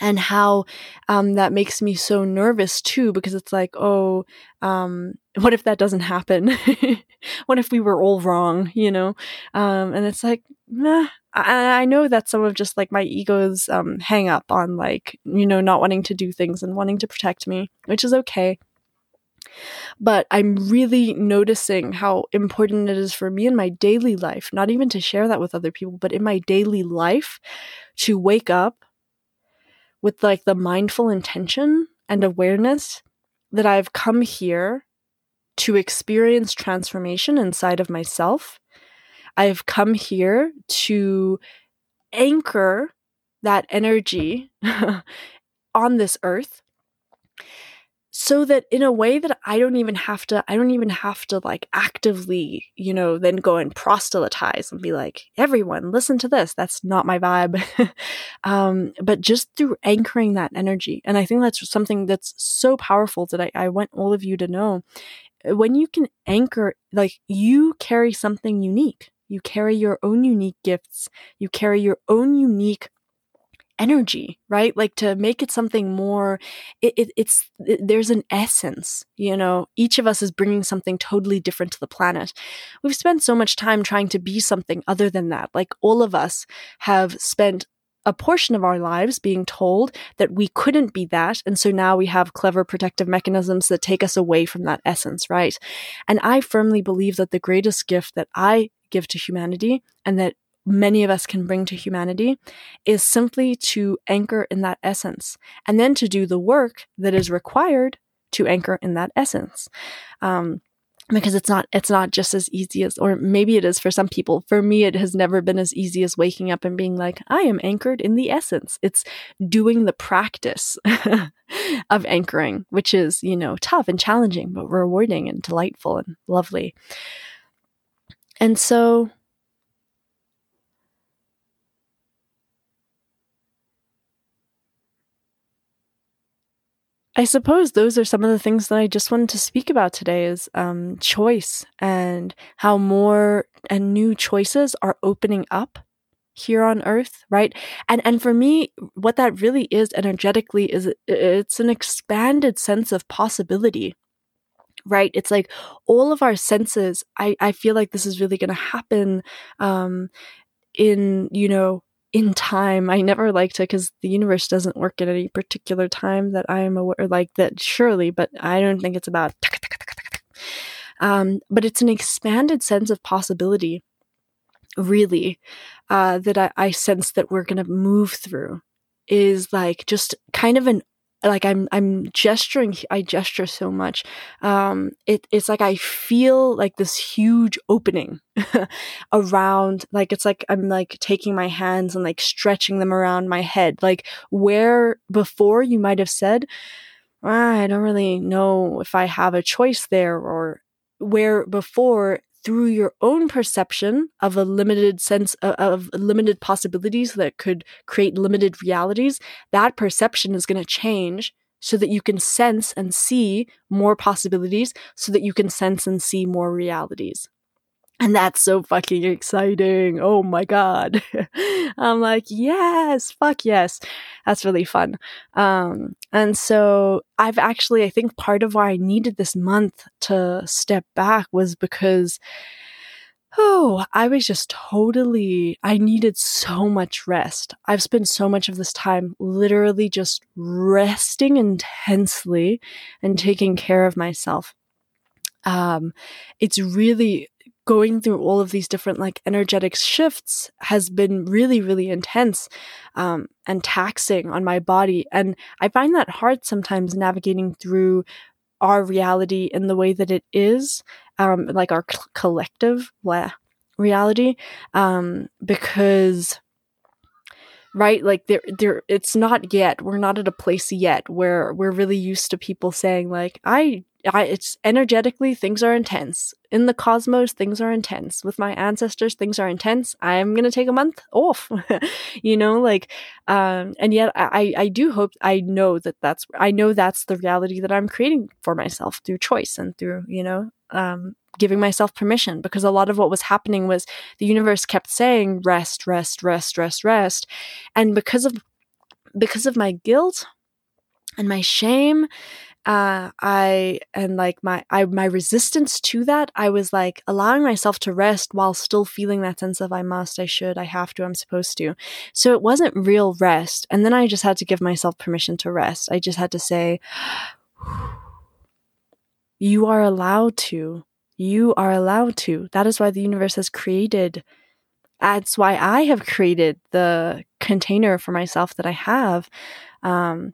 and how um, that makes me so nervous too because it's like oh um, what if that doesn't happen? [laughs] What if we were all wrong you know? Um, and it's like nah, I, I, know that's some of just like my ego's um, hang up on like you know not wanting to do things and wanting to protect me which is okay. But I'm really noticing how important it is for me in my daily life, not even to share that with other people, but in my daily life to wake up with like the mindful intention and awareness that I've come here to experience transformation inside of myself. I've come here to anchor that energy [laughs] on this earth so that in a way that I don't even have to, I don't even have to like actively, you know, then go and proselytize and be like, everyone, listen to this. That's not my vibe. [laughs] um, but just through anchoring that energy. And I think that's something that's so powerful that I, I want all of you to know. When you can anchor, like you carry something unique. You carry your own unique gifts. You carry your own unique energy, right? Like to make it something more, it, it, it's, it, there's an essence, you know, each of us is bringing something totally different to the planet. We've spent so much time trying to be something other than that. Like all of us have spent a portion of our lives being told that we couldn't be that. And so now we have clever protective mechanisms that take us away from that essence, right? And I firmly believe that the greatest gift that I give to humanity and that many of us can bring to humanity is simply to anchor in that essence and then to do the work that is required to anchor in that essence. Um, because it's not it's not just as easy as or maybe it is for some people. For me it has never been as easy as waking up and being like i am anchored in the essence. It's doing the practice [laughs] of anchoring which is you know tough and challenging but rewarding and delightful and lovely. And so I suppose those are some of the things that I just wanted to speak about today is um, choice and how more and new choices are opening up here on earth right? And and for me what that really is energetically is it's an expanded sense of possibility right? It's like all of our senses i i feel like this is really going to happen um in you know in time. I never liked it because the universe doesn't work at any particular time that I am aware, like that surely, but I don't think it's about. Um, but it's an expanded sense of possibility, really, uh, that I, I sense that we're going to move through is like just kind of an like I'm I'm gesturing I gesture so much. Um it it's like I feel like this huge opening [laughs] around like it's like I'm like taking my hands and like stretching them around my head. Like where before you might have said, ah, I don't really know if I have a choice there or where before through your own perception of a limited sense of, of limited possibilities that could create limited realities, that perception is going to change so that you can sense and see more possibilities, so that you can sense and see more realities. And that's so fucking exciting. Oh my God. [laughs] I'm like, yes, fuck yes. That's really fun. Um, and so I've actually, I think part of why I needed this month to step back was because, oh, I was just totally, I needed so much rest. I've spent so much of this time literally just resting intensely and taking care of myself. Um, it's really going through all of these different like energetic shifts has been really really intense um, and taxing on my body. And i find that hard sometimes navigating through our reality in the way that it is um, like our collective blah, reality um, because right like there there it's not yet. We're not at a place yet where we're really used to people saying like i I, it's energetically things are intense. In the cosmos things are intense. With my ancestors things are intense. I'm gonna take a month off [laughs] you know like um and yet i i do hope i know that that's i know that's the reality that i'm creating for myself through choice and through you know um, giving myself permission. Because a lot of what was happening was the universe kept saying rest rest rest rest rest. And because of because of my guilt and my shame uh i and like my i my resistance to that i was like allowing myself to rest while still feeling that sense of i must i should i have to i'm supposed to. So it wasn't real rest and then i just had to give myself permission to rest. I just had to say [sighs] you are allowed to. You are allowed to. That is why the universe has created that's why i have created the container for myself that i have um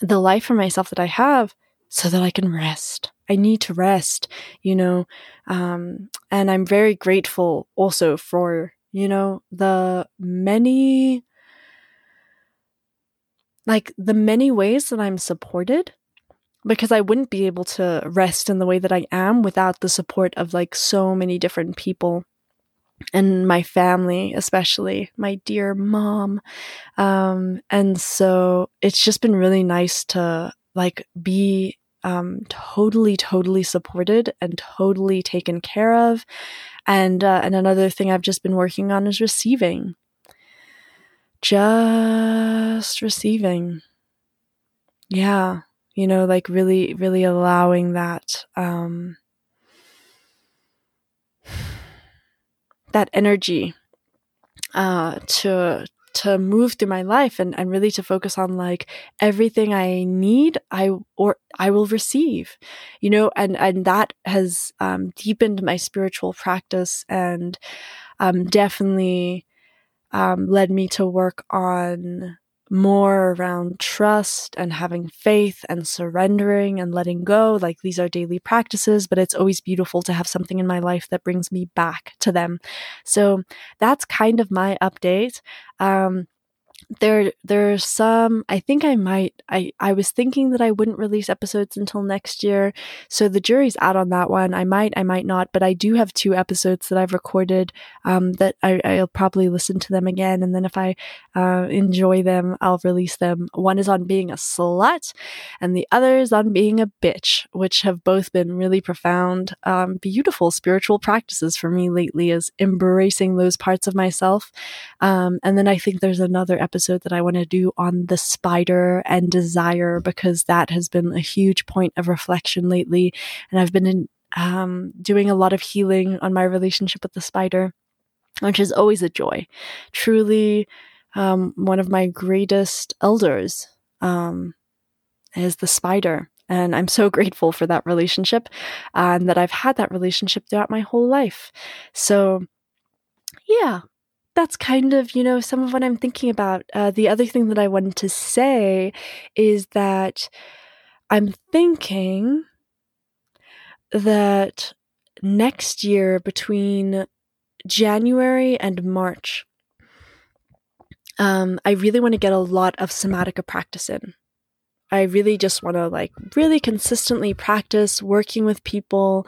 the life for myself that I have so that I can rest. I need to rest, you know, um, and I'm very grateful also for, you know, the many, like the many ways that I'm supported because I wouldn't be able to rest in the way that I am without the support of like so many different people and my family, especially my dear mom. Um, and so it's just been really nice to like be um, totally, totally supported and totally taken care of. And uh, and another thing I've just been working on is receiving. Just receiving. Yeah, you know, like really, really allowing that. Um, that energy uh, to to move through my life and, and really to focus on like everything I need I or I will receive you know and and that has um, deepened my spiritual practice and um, definitely um, led me to work on more around trust and having faith and surrendering and letting go. Like these are daily practices, but it's always beautiful to have something in my life that brings me back to them. So that's kind of my update. Um, there there's some I think I might I I was thinking that I wouldn't release episodes until next year. So the jury's out on that one. I might I might not, but I do have two episodes that I've recorded um that I I'll probably listen to them again and then if I uh enjoy them, I'll release them. One is on being a slut and the other is on being a bitch, which have both been really profound um beautiful spiritual practices for me lately is embracing those parts of myself. Um and then I think there's another episode episode that I want to do on the spider and desire because that has been a huge point of reflection lately. And I've been in, um, doing a lot of healing on my relationship with the spider, which is always a joy. Truly, um, one of my greatest elders um, is the spider. And I'm so grateful for that relationship and that I've had that relationship throughout my whole life. So, yeah, that's kind of, you know, some of what I'm thinking about. Uh, the other thing that I wanted to say is that I'm thinking that next year, between January and March, um, I really want to get a lot of somatica practice in. I really just want to like really consistently practice working with people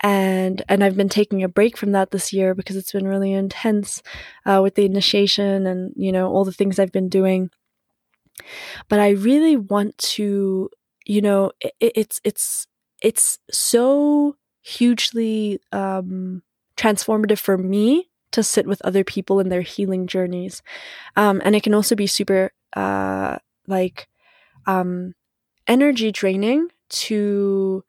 and and I've been taking a break from that this year because it's been really intense uh, with the initiation and you know all the things I've been doing. But I really want to you know it, it's it's it's so hugely um transformative for me to sit with other people in their healing journeys. Um and it can also be super uh like um, energy draining to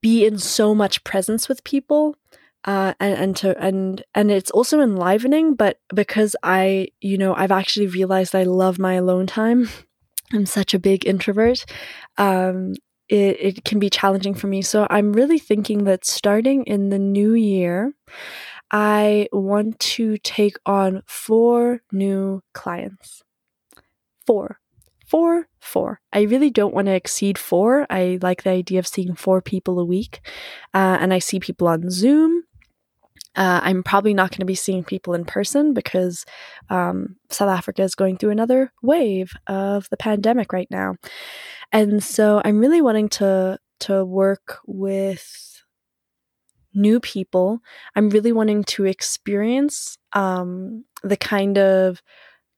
be in so much presence with people uh, and, and to and and it's also enlivening but because i you know i've actually realized i love my alone time. [laughs] I'm such a big introvert. Um, it, it can be challenging for me. So i'm really thinking that starting in the new year i want to take on four new clients. Four four, four. I really don't want to exceed four. I like the idea of seeing four people a week. Uh, and I see people on Zoom. Uh, I'm probably not going to be seeing people in person because um, South Africa is going through another wave of the pandemic right now. And so I'm really wanting to to work with new people. I'm really wanting to experience um, the kind of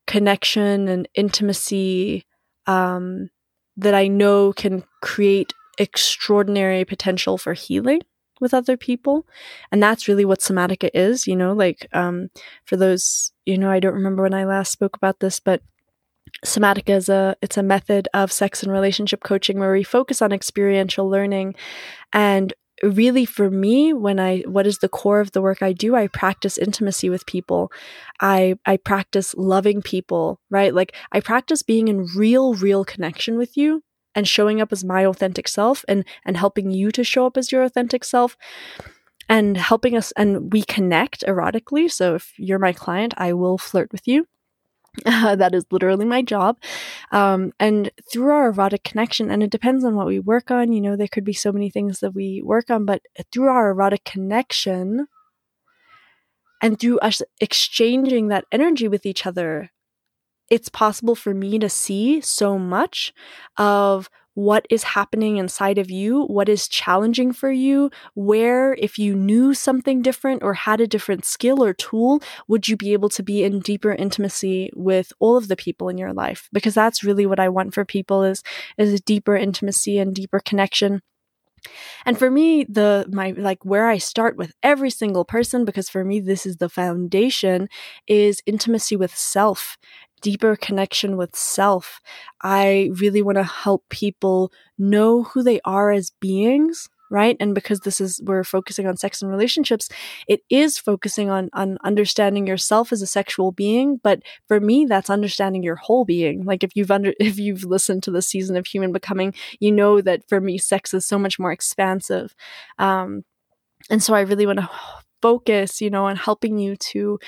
connection and intimacy um, that I know can create extraordinary potential for healing with other people. And that's really what somatica is you know like um for those you know i don't remember when i last spoke about this but somatica is a it's a method of sex and relationship coaching where we focus on experiential learning and really for me when i what is the core of the work i do i practice intimacy with people. I i practice loving people right? Like i practice being in real real connection with you and showing up as my authentic self and and helping you to show up as your authentic self and helping us and we connect erotically. So if you're my client i will flirt with you uh, [laughs] that is literally my job. Um, and through our erotic connection, and it depends on what we work on, you know, there could be so many things that we work on, but through our erotic connection and through us exchanging that energy with each other, it's possible for me to see so much of what is happening inside of you, what is challenging for you, where, if you knew something different or had a different skill or tool, would you be able to be in deeper intimacy with all of the people in your life? Because that's really what I want for people is, is a deeper intimacy and deeper connection. And for me, the my like where I start with every single person, because for me this is the foundation, is intimacy with self deeper connection with self. I really want to help people know who they are as beings right? And because this is we're focusing on sex and relationships it is focusing on on understanding yourself as a sexual being but for me that's understanding your whole being. Like if you've under [laughs] if you've listened to the season of human becoming you know that for me sex is so much more expansive. Um and so i really want to focus you know on helping you to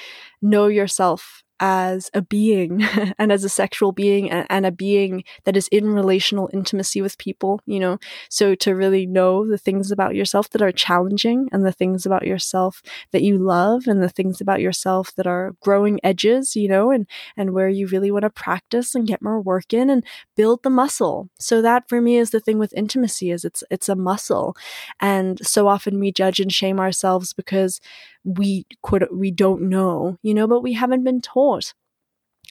know yourself as a being [laughs] and as a sexual being and, and, a being that is in relational intimacy with people, you know. So to really know the things about yourself that are challenging and the things about yourself that you love and the things about yourself that are growing edges, you know, and and where you really want to practice and get more work in and build the muscle. So that for me is the thing with intimacy is it's it's a muscle. And so often we judge and shame ourselves because we could we don't know, you know, but we haven't been taught.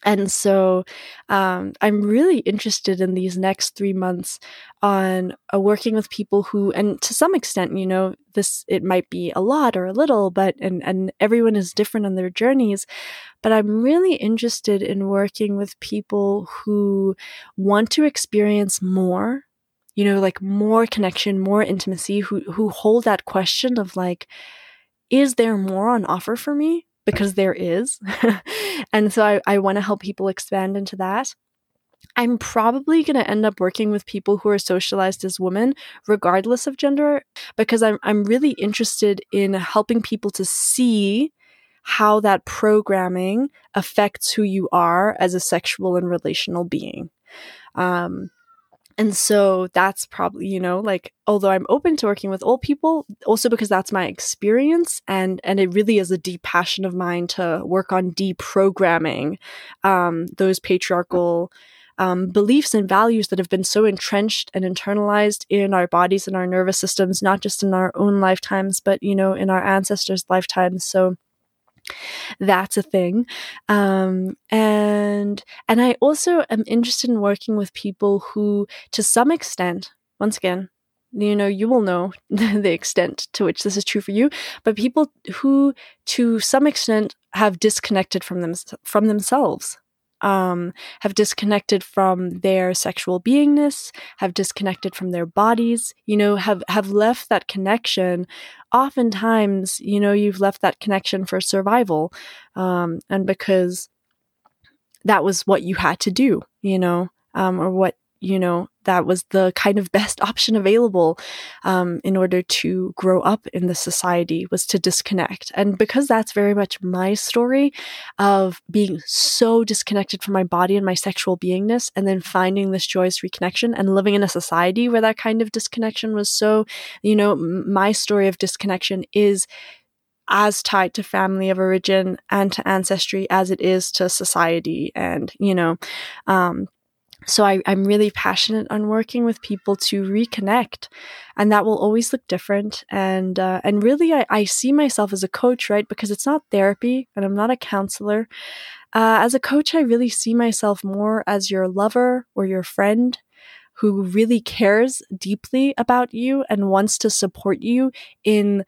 And so um, I'm really interested in these next three months on uh, working with people who, and to some extent, you know, this it might be a lot or a little, but and and everyone is different on their journeys. But I'm really interested in working with people who want to experience more, you know, like more connection, more intimacy, who who hold that question of like is there more on offer for me? Because there is. [laughs] and so I, I want to help people expand into that. I'm probably going to end up working with people who are socialized as women, regardless of gender, because I'm, I'm really interested in helping people to see how that programming affects who you are as a sexual and relational being. Um, and so that's probably, you know, like although I'm open to working with old people, also because that's my experience and and it really is a deep passion of mine to work on deprogramming um, those patriarchal um, beliefs and values that have been so entrenched and internalized in our bodies and our nervous systems, not just in our own lifetimes, but you know, in our ancestors' lifetimes. So that's a thing. Um, and and i also am interested in working with people who to some extent once again you know you will know [laughs] the extent to which this is true for you but people who to some extent have disconnected from them from themselves um, have disconnected from their sexual beingness, have disconnected from their bodies, you know, have, have left that connection. Oftentimes, you know, you've left that connection for survival. Um, and because that was what you had to do, you know, um, or what you know, that was the kind of best [laughs] option available um, in order to grow up in the society was to disconnect. And because that's very much my story of being so disconnected from my body and my sexual beingness, and then finding this joyous reconnection and living in a society where that kind of disconnection was so, you know, my story of disconnection is as tied to family of origin and to ancestry as it is to society and you know um, so I, am really passionate on working with people to reconnect, and that will always look different. And uh, and really, I, I see myself as a coach, right? Because it's not therapy, and I'm not a counselor. Uh, as a coach, I really see myself more as your lover or your friend, who really cares deeply about you and wants to support you in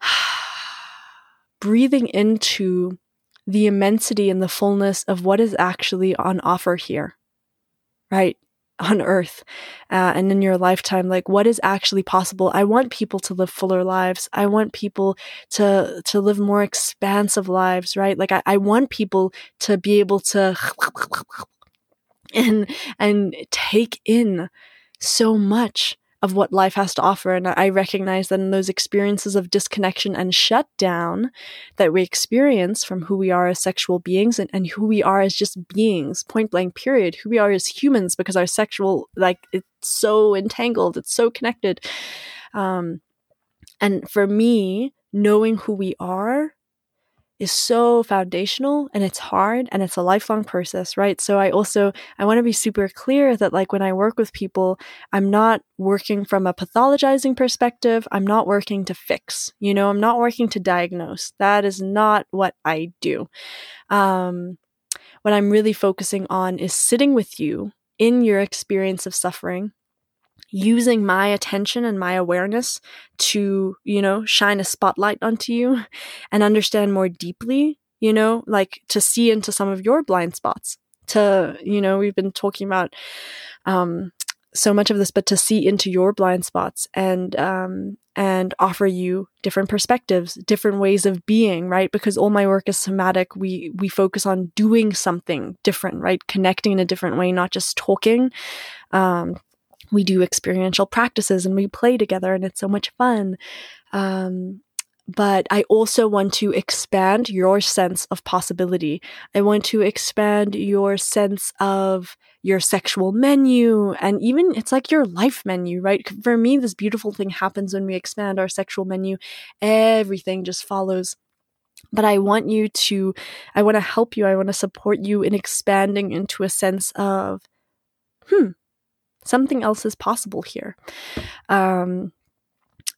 [sighs] breathing into the immensity and the fullness of what is actually on offer here, right? On earth uh, and in your lifetime, like what is actually possible. I want people to live fuller lives. I want people to, to live more expansive lives, right? Like I, I want people to be able to [laughs] and, and take in so much of what life has to offer. And I recognize that in those experiences of disconnection and shutdown that we experience from who we are as sexual beings and, and who we are as just beings, point blank, period, who we are as humans, because our sexual, like, it's so entangled, it's so connected. Um, and for me, knowing who we are is so foundational and it's hard and it's a lifelong process, right? So I also I want to be super clear that like when I work with people, I'm not working from a pathologizing perspective. I'm not working to fix. You know, I'm not working to diagnose. That is not what I do. Um what I'm really focusing on is sitting with you in your experience of suffering using my attention and my awareness to, you know, shine a spotlight onto you [laughs] and understand more deeply, you know, like to see into some of your blind spots. To, you know, we've been talking about um, so much of this, but to see into your blind spots and um, and offer you different perspectives, different ways of being, right? Because all my work is somatic. We we focus on doing something different, right? Connecting in a different way, not just talking. Um, we do experiential practices and we play together and it's so much fun. Um, but I also want to expand your sense of possibility. I want to expand your sense of your sexual menu and even it's like your life menu, right? For me, this beautiful thing happens when we expand our sexual menu. Everything just follows. But I want you to, I want to help you. I want to support you in expanding into a sense of, hmm, something else is possible here. Um,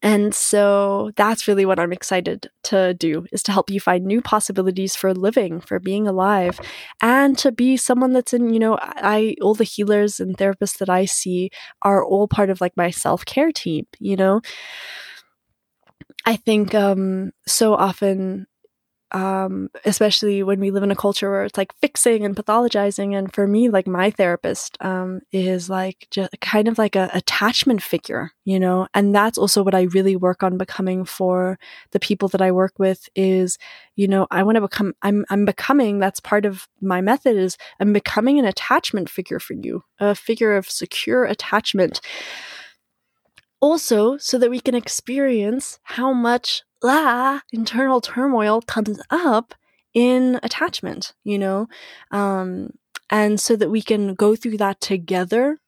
and so that's really what I'm excited to do is to help you find new possibilities for living, for being alive, and to be someone that's in, you know, I all the healers and therapists that I see are all part of like my self-care team, you know. I think um so often um, especially when we live in a culture where it's like fixing and pathologizing. And for me, like my therapist um, is like just kind of like a attachment figure, you know. And that's also what I really work on becoming for the people that I work with. Is you know I want to become. I'm I'm becoming. That's part of my method. Is I'm becoming an attachment figure for you, a figure of secure attachment. Also, so that we can experience how much ah, internal turmoil comes up in attachment, you know? Um, and so that we can go through that together.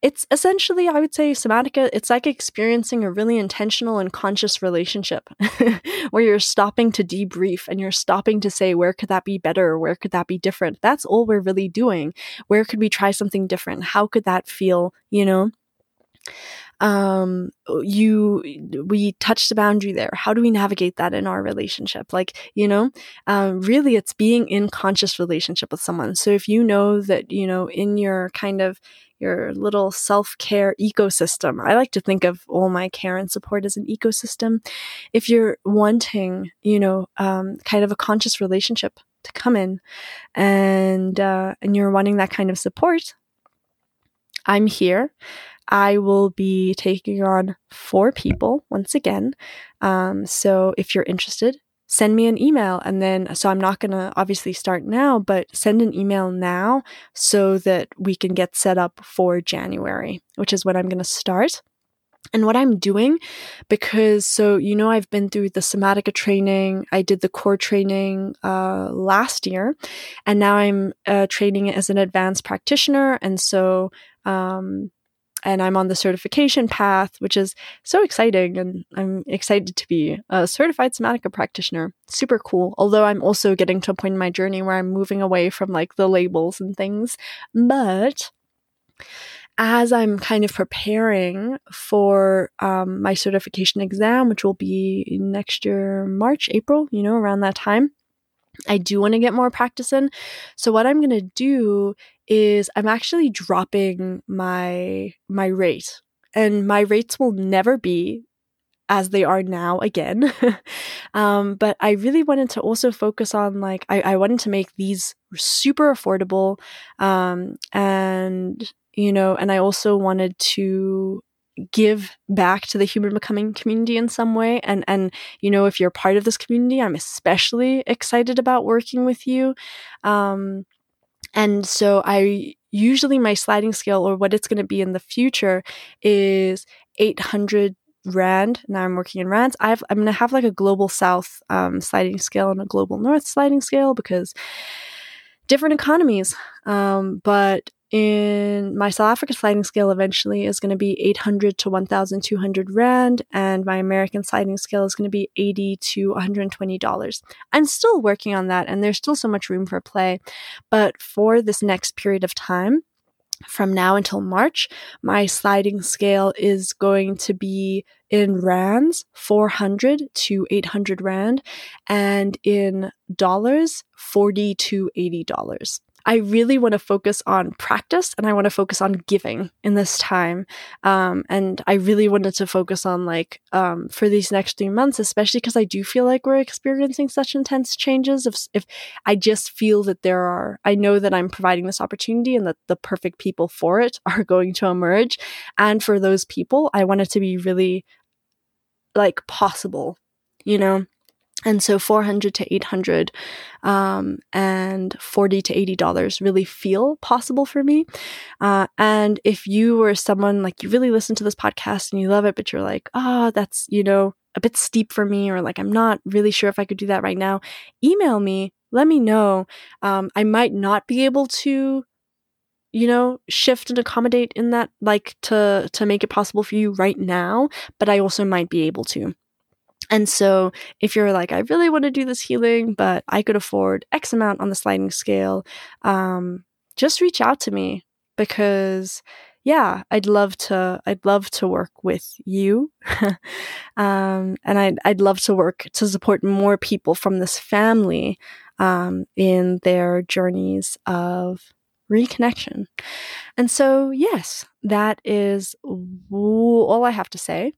It's essentially, I would say, somatica, it's like experiencing a really intentional and conscious relationship [laughs] where you're stopping to debrief and you're stopping to say, where could that be better? Where could that be different? That's all we're really doing. Where could we try something different? How could that feel, you know? Um you we touched a boundary there. How do we navigate that in our relationship? Like you know um, really it's being in conscious relationship with someone. So if you know that you know in your kind of your little self-care ecosystem i like to think of all my care and support as an ecosystem. If you're wanting you know um, kind of a conscious relationship to come in and uh, and you're wanting that kind of support i'm here I will be taking on four people once again. Um, so if you're interested, send me an email. And then, so I'm not going to obviously start now, but send an email now so that we can get set up for January, which is when I'm going to start. And what I'm doing, because so you know, I've been through the somatica training, I did the core training uh, last year, and now I'm uh, training as an advanced practitioner. And so um, and I'm on the certification path, which is so exciting. And I'm excited to be a certified somatica practitioner. Super cool. Although I'm also getting to a point in my journey where I'm moving away from like the labels and things. But as I'm kind of preparing for um, my certification exam, which will be next year, March, April, you know, around that time, I do want to get more practice in. So, what I'm going to do is I'm actually dropping my my rate. And my rates will never be as they are now again. [laughs] um, but I really wanted to also focus on like I, I wanted to make these super affordable. Um, and you know, and I also wanted to give back to the human becoming community in some way and and you know if you're part of this community i'm especially excited about working with you um and so i usually my sliding scale or what it's going to be in the future is 800 rand. Now i'm working in rands. I am going to have like a global south um, sliding scale and a global north sliding scale because different economies. Um, but in my South African sliding scale eventually is going to be 800 to 1200 rand and my American sliding scale is going to be 80 to 120 dollars. I'm still working on that and there's still so much room for play, but for this next period of time from now until March, my sliding scale is going to be in rands 400 to 800 rand and in dollars 40 to 80 dollars. I really want to focus on practice and I want to focus on giving in this time. Um, and I really wanted to focus on like um, for these next three months, especially because I do feel like we're experiencing such intense changes. If if I just feel that there are, I know that I'm providing this opportunity and that the perfect people for it [laughs] are going to emerge. And for those people, I want it to be really like possible, you know. And so 400 to 800 um, and 40 to 80 dollars really feel possible for me. Uh, and if you were someone like you really listen to this podcast and you love it, but you're like, oh, that's, you know, a bit steep for me, or like I'm not really sure if I could do that right now, email me, let me know. Um, I might not be able to you know shift and accommodate in that like to to make it possible for you right now but i also might be able to and so, if you're like, I really want to do this healing, but I could afford X amount on the sliding scale, um, just reach out to me because, yeah, I'd love to. I'd love to work with you, [laughs] um, and I'd I'd love to work to support more people from this family um, in their journeys of reconnection. And so, yes, that is all I have to say.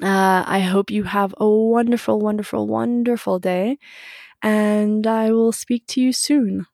Uh, I hope you have a wonderful, wonderful, wonderful day, and I will speak to you soon.